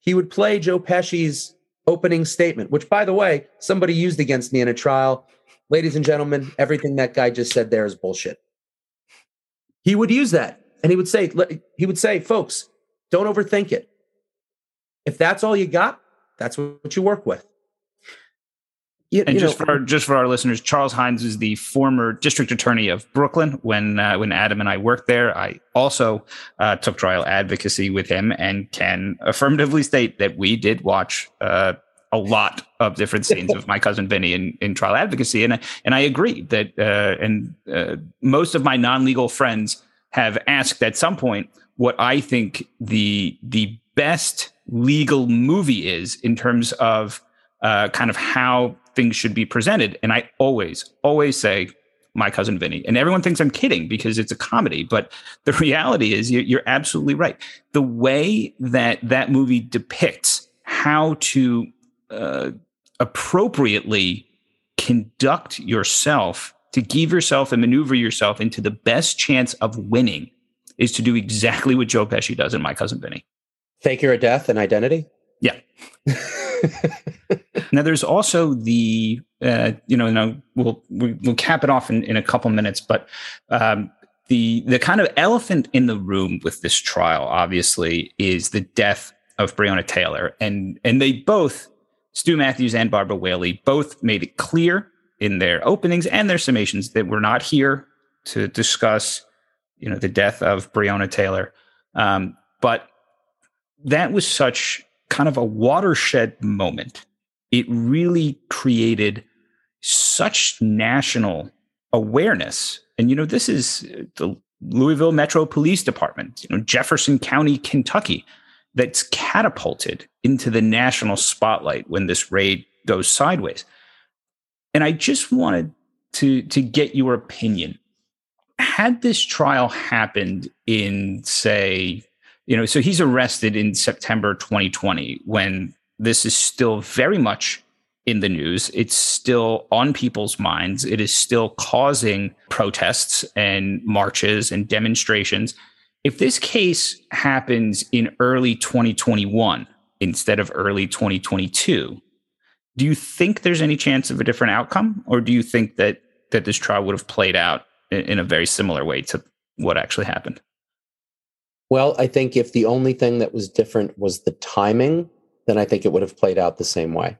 B: He would play Joe Pesci's opening statement, which, by the way, somebody used against me in a trial. Ladies and gentlemen, everything that guy just said there is bullshit. He would use that and he would say, he would say, folks, don't overthink it. If that's all you got, that's what you work with.
A: You, and you just know, for our, just for our listeners, Charles Hynes is the former district attorney of Brooklyn. When uh, when Adam and I worked there, I also uh, took trial advocacy with him, and can affirmatively state that we did watch uh, a lot of different scenes of my cousin Vinny in, in trial advocacy, and I, and I agree that uh, and uh, most of my non legal friends have asked at some point what I think the the best legal movie is in terms of uh, kind of how things should be presented. And I always, always say, my cousin Vinny. And everyone thinks I'm kidding because it's a comedy. But the reality is, you're absolutely right. The way that that movie depicts how to uh, appropriately conduct yourself to give yourself and maneuver yourself into the best chance of winning is to do exactly what Joe Pesci does in My Cousin Vinny.
B: Fake your a death and identity?
A: Yeah. now, there's also the, uh, you know, now we'll we'll cap it off in, in a couple minutes, but um, the the kind of elephant in the room with this trial, obviously, is the death of Breonna Taylor, and and they both, Stu Matthews and Barbara Whaley, both made it clear in their openings and their summations that we're not here to discuss, you know, the death of Breonna Taylor, um, but that was such kind of a watershed moment. It really created such national awareness. And, you know, this is the Louisville Metro Police Department, you know, Jefferson County, Kentucky, that's catapulted into the national spotlight when this raid goes sideways. And I just wanted to, to get your opinion. Had this trial happened in, say, you know, so he's arrested in September 2020 when this is still very much in the news. It's still on people's minds. It is still causing protests and marches and demonstrations. If this case happens in early 2021 instead of early 2022, do you think there's any chance of a different outcome or do you think that that this trial would have played out in, in a very similar way to what actually happened?
B: Well, I think if the only thing that was different was the timing, then I think it would have played out the same way.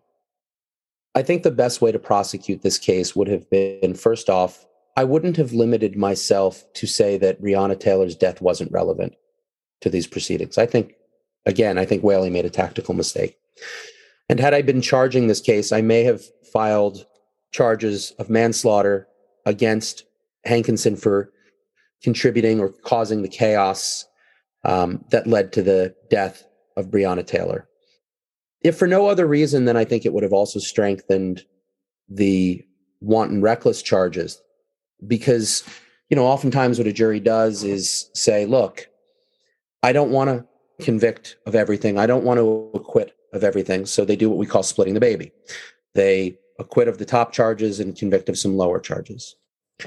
B: I think the best way to prosecute this case would have been first off, I wouldn't have limited myself to say that Breonna Taylor's death wasn't relevant to these proceedings. I think, again, I think Whaley made a tactical mistake. And had I been charging this case, I may have filed charges of manslaughter against Hankison for contributing or causing the chaos um, that led to the death of Breonna Taylor. If for no other reason, then I think it would have also strengthened the wanton reckless charges because, you know, oftentimes what a jury does is say, look, I don't want to convict of everything. I don't want to acquit of everything. So they do what we call splitting the baby. They acquit of the top charges and convict of some lower charges.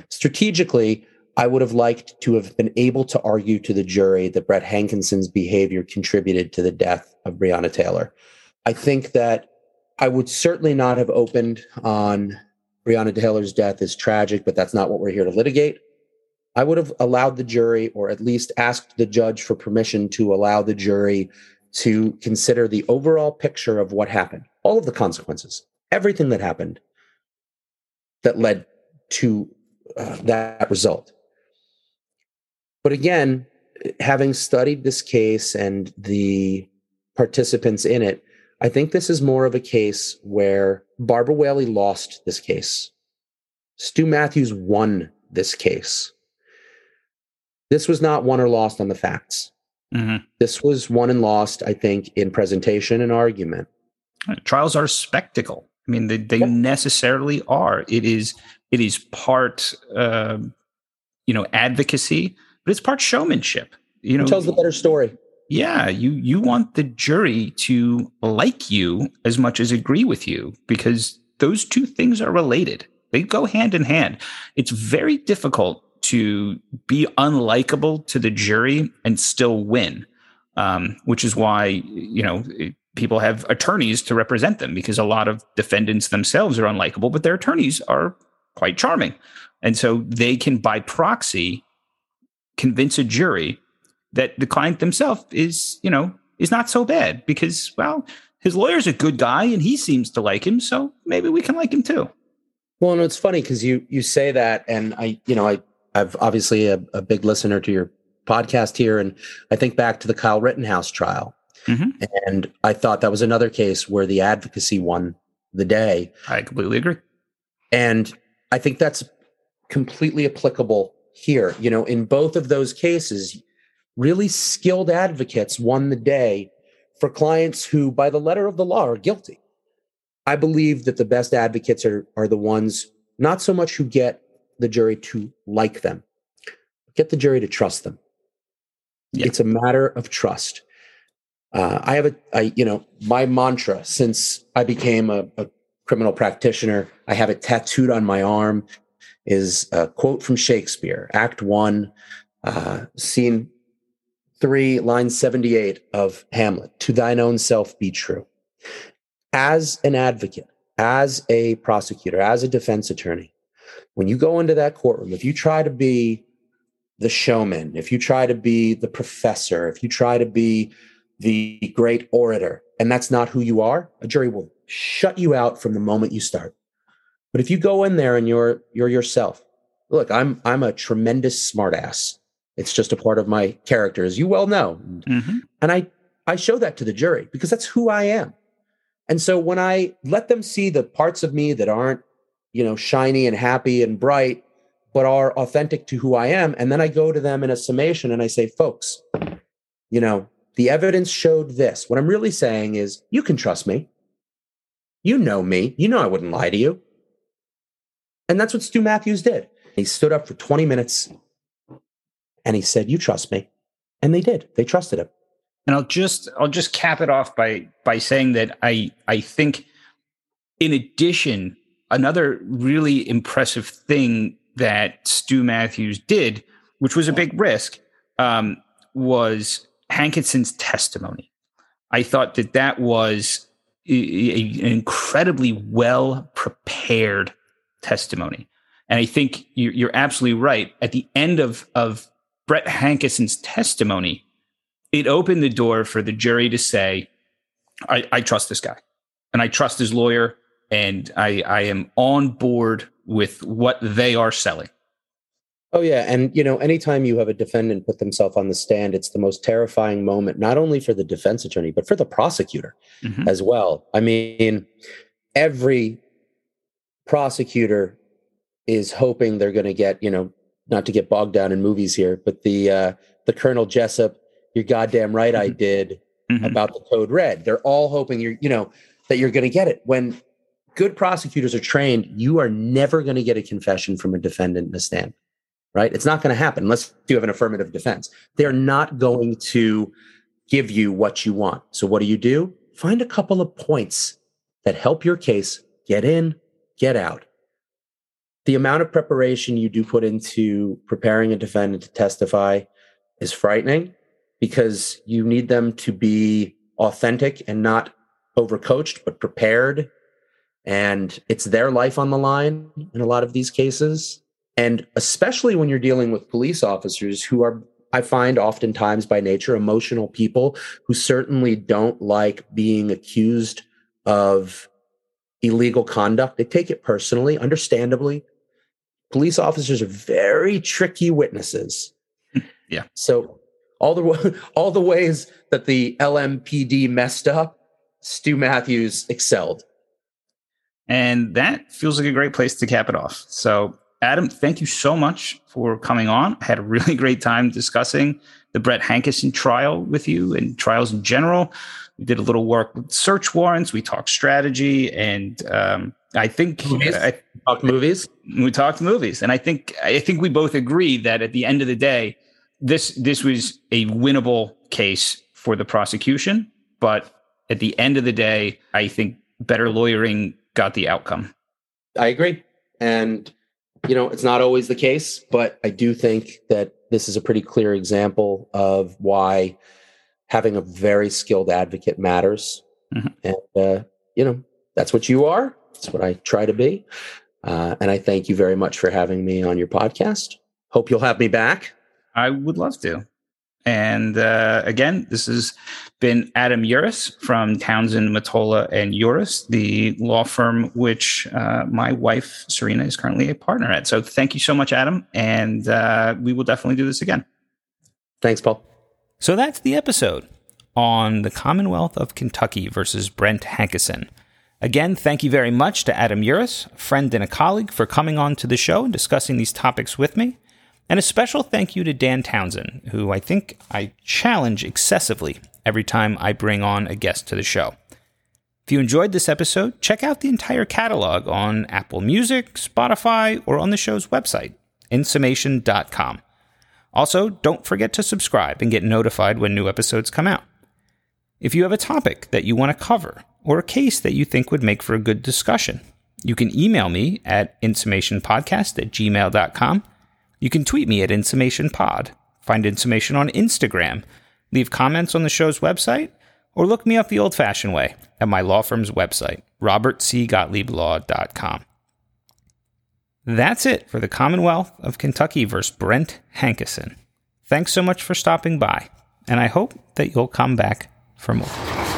B: Strategically, I would have liked to have been able to argue to the jury that Brett Hankison's behavior contributed to the death of Breonna Taylor. I think that I would certainly not have opened on Breonna Taylor's death is tragic, but that's not what we're here to litigate. I would have allowed the jury, or at least asked the judge for permission to allow the jury to consider the overall picture of what happened, all of the consequences, everything that happened that led to uh, that result. But again, having studied this case and the participants in it, I think this is more of a case where Barbara Whaley lost this case. Stu Matthews won this case. This was not won or lost on the facts. Mm-hmm. This was won and lost, I think, in presentation and argument.
A: Trials are a spectacle. I mean, they, they necessarily are. It is it is part, uh, you know, advocacy, but it's part showmanship. You know,
B: Who tells the better story.
A: Yeah, you you want the jury to like you as much as agree with you because those two things are related. They go hand in hand. It's very difficult to be unlikable to the jury and still win, um, which is why you know people have attorneys to represent them because a lot of defendants themselves are unlikable, but their attorneys are quite charming, and so they can by proxy convince a jury that the client themselves is, you know, is not so bad because, well, his lawyer's a good guy and he seems to like him, so maybe we can like him too.
B: Well, and it's funny because you you say that, and I, you know, I I've obviously a, a, big listener to your podcast here, and I think back to the Kyle Rittenhouse trial, mm-hmm. and I thought that was another case where the advocacy won the day.
A: I completely agree,
B: and I think that's completely applicable here. You know, in both of those cases, really skilled advocates won the day for clients who, by the letter of the law, are guilty. I believe that the best advocates are, are the ones not so much who get the jury to like them, get the jury to trust them. Yeah. It's a matter of trust. Uh, I have a, I, you know, my mantra since I became a, a criminal practitioner, I have it tattooed on my arm, is a quote from Shakespeare, Act One, uh, scene 3, line 78 of Hamlet To thine own self be true. As an advocate, as a prosecutor, as a defense attorney, when you go into that courtroom, if you try to be the showman, if you try to be the professor, if you try to be the great orator, and that's not who you are, a jury will shut you out from the moment you start. But if you go in there and you're you're yourself, look, I'm I'm a tremendous smartass. It's just a part of my character, as you well know. Mm-hmm. And I, I show that to the jury because that's who I am. And so when I let them see the parts of me that aren't, you know, shiny and happy and bright, but are authentic to who I am, and then I go to them in a summation and I say, folks, you know, the evidence showed this. What I'm really saying is, you can trust me. You know me. You know I wouldn't lie to you. And that's what Stu Matthews did. He stood up for 20 minutes and he said, "You trust me," and they did. They trusted him.
A: And I'll just I'll just cap it off by by saying that I I think, in addition, another really impressive thing that Stu Matthews did, which was a big risk, um, was Hankison's testimony. I thought that that was an incredibly well prepared testimony. And I think you're, you're, absolutely right. At the end of, of Brett Hankison's testimony, it opened the door for the jury to say, I, I trust this guy and I trust his lawyer and I, I am on board with what they are selling.
B: Oh yeah, and you know, anytime you have a defendant put themselves on the stand, it's the most terrifying moment, not only for the defense attorney but for the prosecutor mm-hmm. as well. I mean, every prosecutor is hoping they're going to get you know not to get bogged down in movies here, but the uh, the Colonel Jessup, you're goddamn right, I mm-hmm. did mm-hmm. about the code red. They're all hoping you're, you know, that you're going to get it. When good prosecutors are trained, you are never going to get a confession from a defendant in a stand, right? It's not going to happen unless you have an affirmative defense. They're not going to give you what you want. So what do you do? Find a couple of points that help your case get in, get out. The amount of preparation you do put into preparing a defendant to testify is frightening because you need them to be authentic and not overcoached, but prepared. And it's their life on the line in a lot of these cases. And especially when you're dealing with police officers who are I find oftentimes by nature emotional people who certainly don't like being accused of illegal conduct. They take it personally, understandably. Police officers are very tricky witnesses.
A: Yeah.
B: So all the all the ways that the LMPD messed up, Stu Matthews excelled.
A: And that feels like a great place to cap it off. So Adam, thank you so much for coming on. I had a really great time discussing the Brett Hankison trial with you and trials in general. We did a little work with search warrants. We talked strategy, and um, I think
B: movies. I, talked movies.
A: We talked movies, and I think I think we both agree that at the end of the day, this this was a winnable case for the prosecution. But at the end of the day, I think better lawyering got the outcome.
B: I agree, and you know, it's not always the case, but I do think that this is a pretty clear example of why having a very skilled advocate matters. Mm-hmm. And, uh, you know, that's what you are. That's what I try to be. Uh, and I thank you very much for having me on your podcast. Hope you'll have me back.
A: I would love to. And uh, again, this has been Adam Uris from Townsend, Mottola, and Uris, the law firm which uh, my wife, Serena, is currently a partner at. So thank you so much, Adam. And uh, we will definitely do this again.
B: Thanks, Paul.
A: So that's the episode on the Commonwealth of Kentucky versus Brent Hankison. Again, thank you very much to Adam Uris, friend and a colleague, for coming on to the show and discussing these topics with me. And a special thank you to Dan Townsend, who I think I challenge excessively every time I bring on a guest to the show. If you enjoyed this episode, check out the entire catalog on Apple Music, Spotify, or on the show's website, insummation.com. Also, don't forget to subscribe and get notified when new episodes come out. If you have a topic that you want to cover or a case that you think would make for a good discussion, you can email me at insummationpodcast at gmail.com you can tweet me at InsummationPod, find Insummation on Instagram, leave comments on the show's website, or look me up the old fashioned way at my law firm's website, robertcgottlieblaw.com. That's it for the Commonwealth of Kentucky versus Brent Hankison. Thanks so much for stopping by, and I hope that you'll come back for more.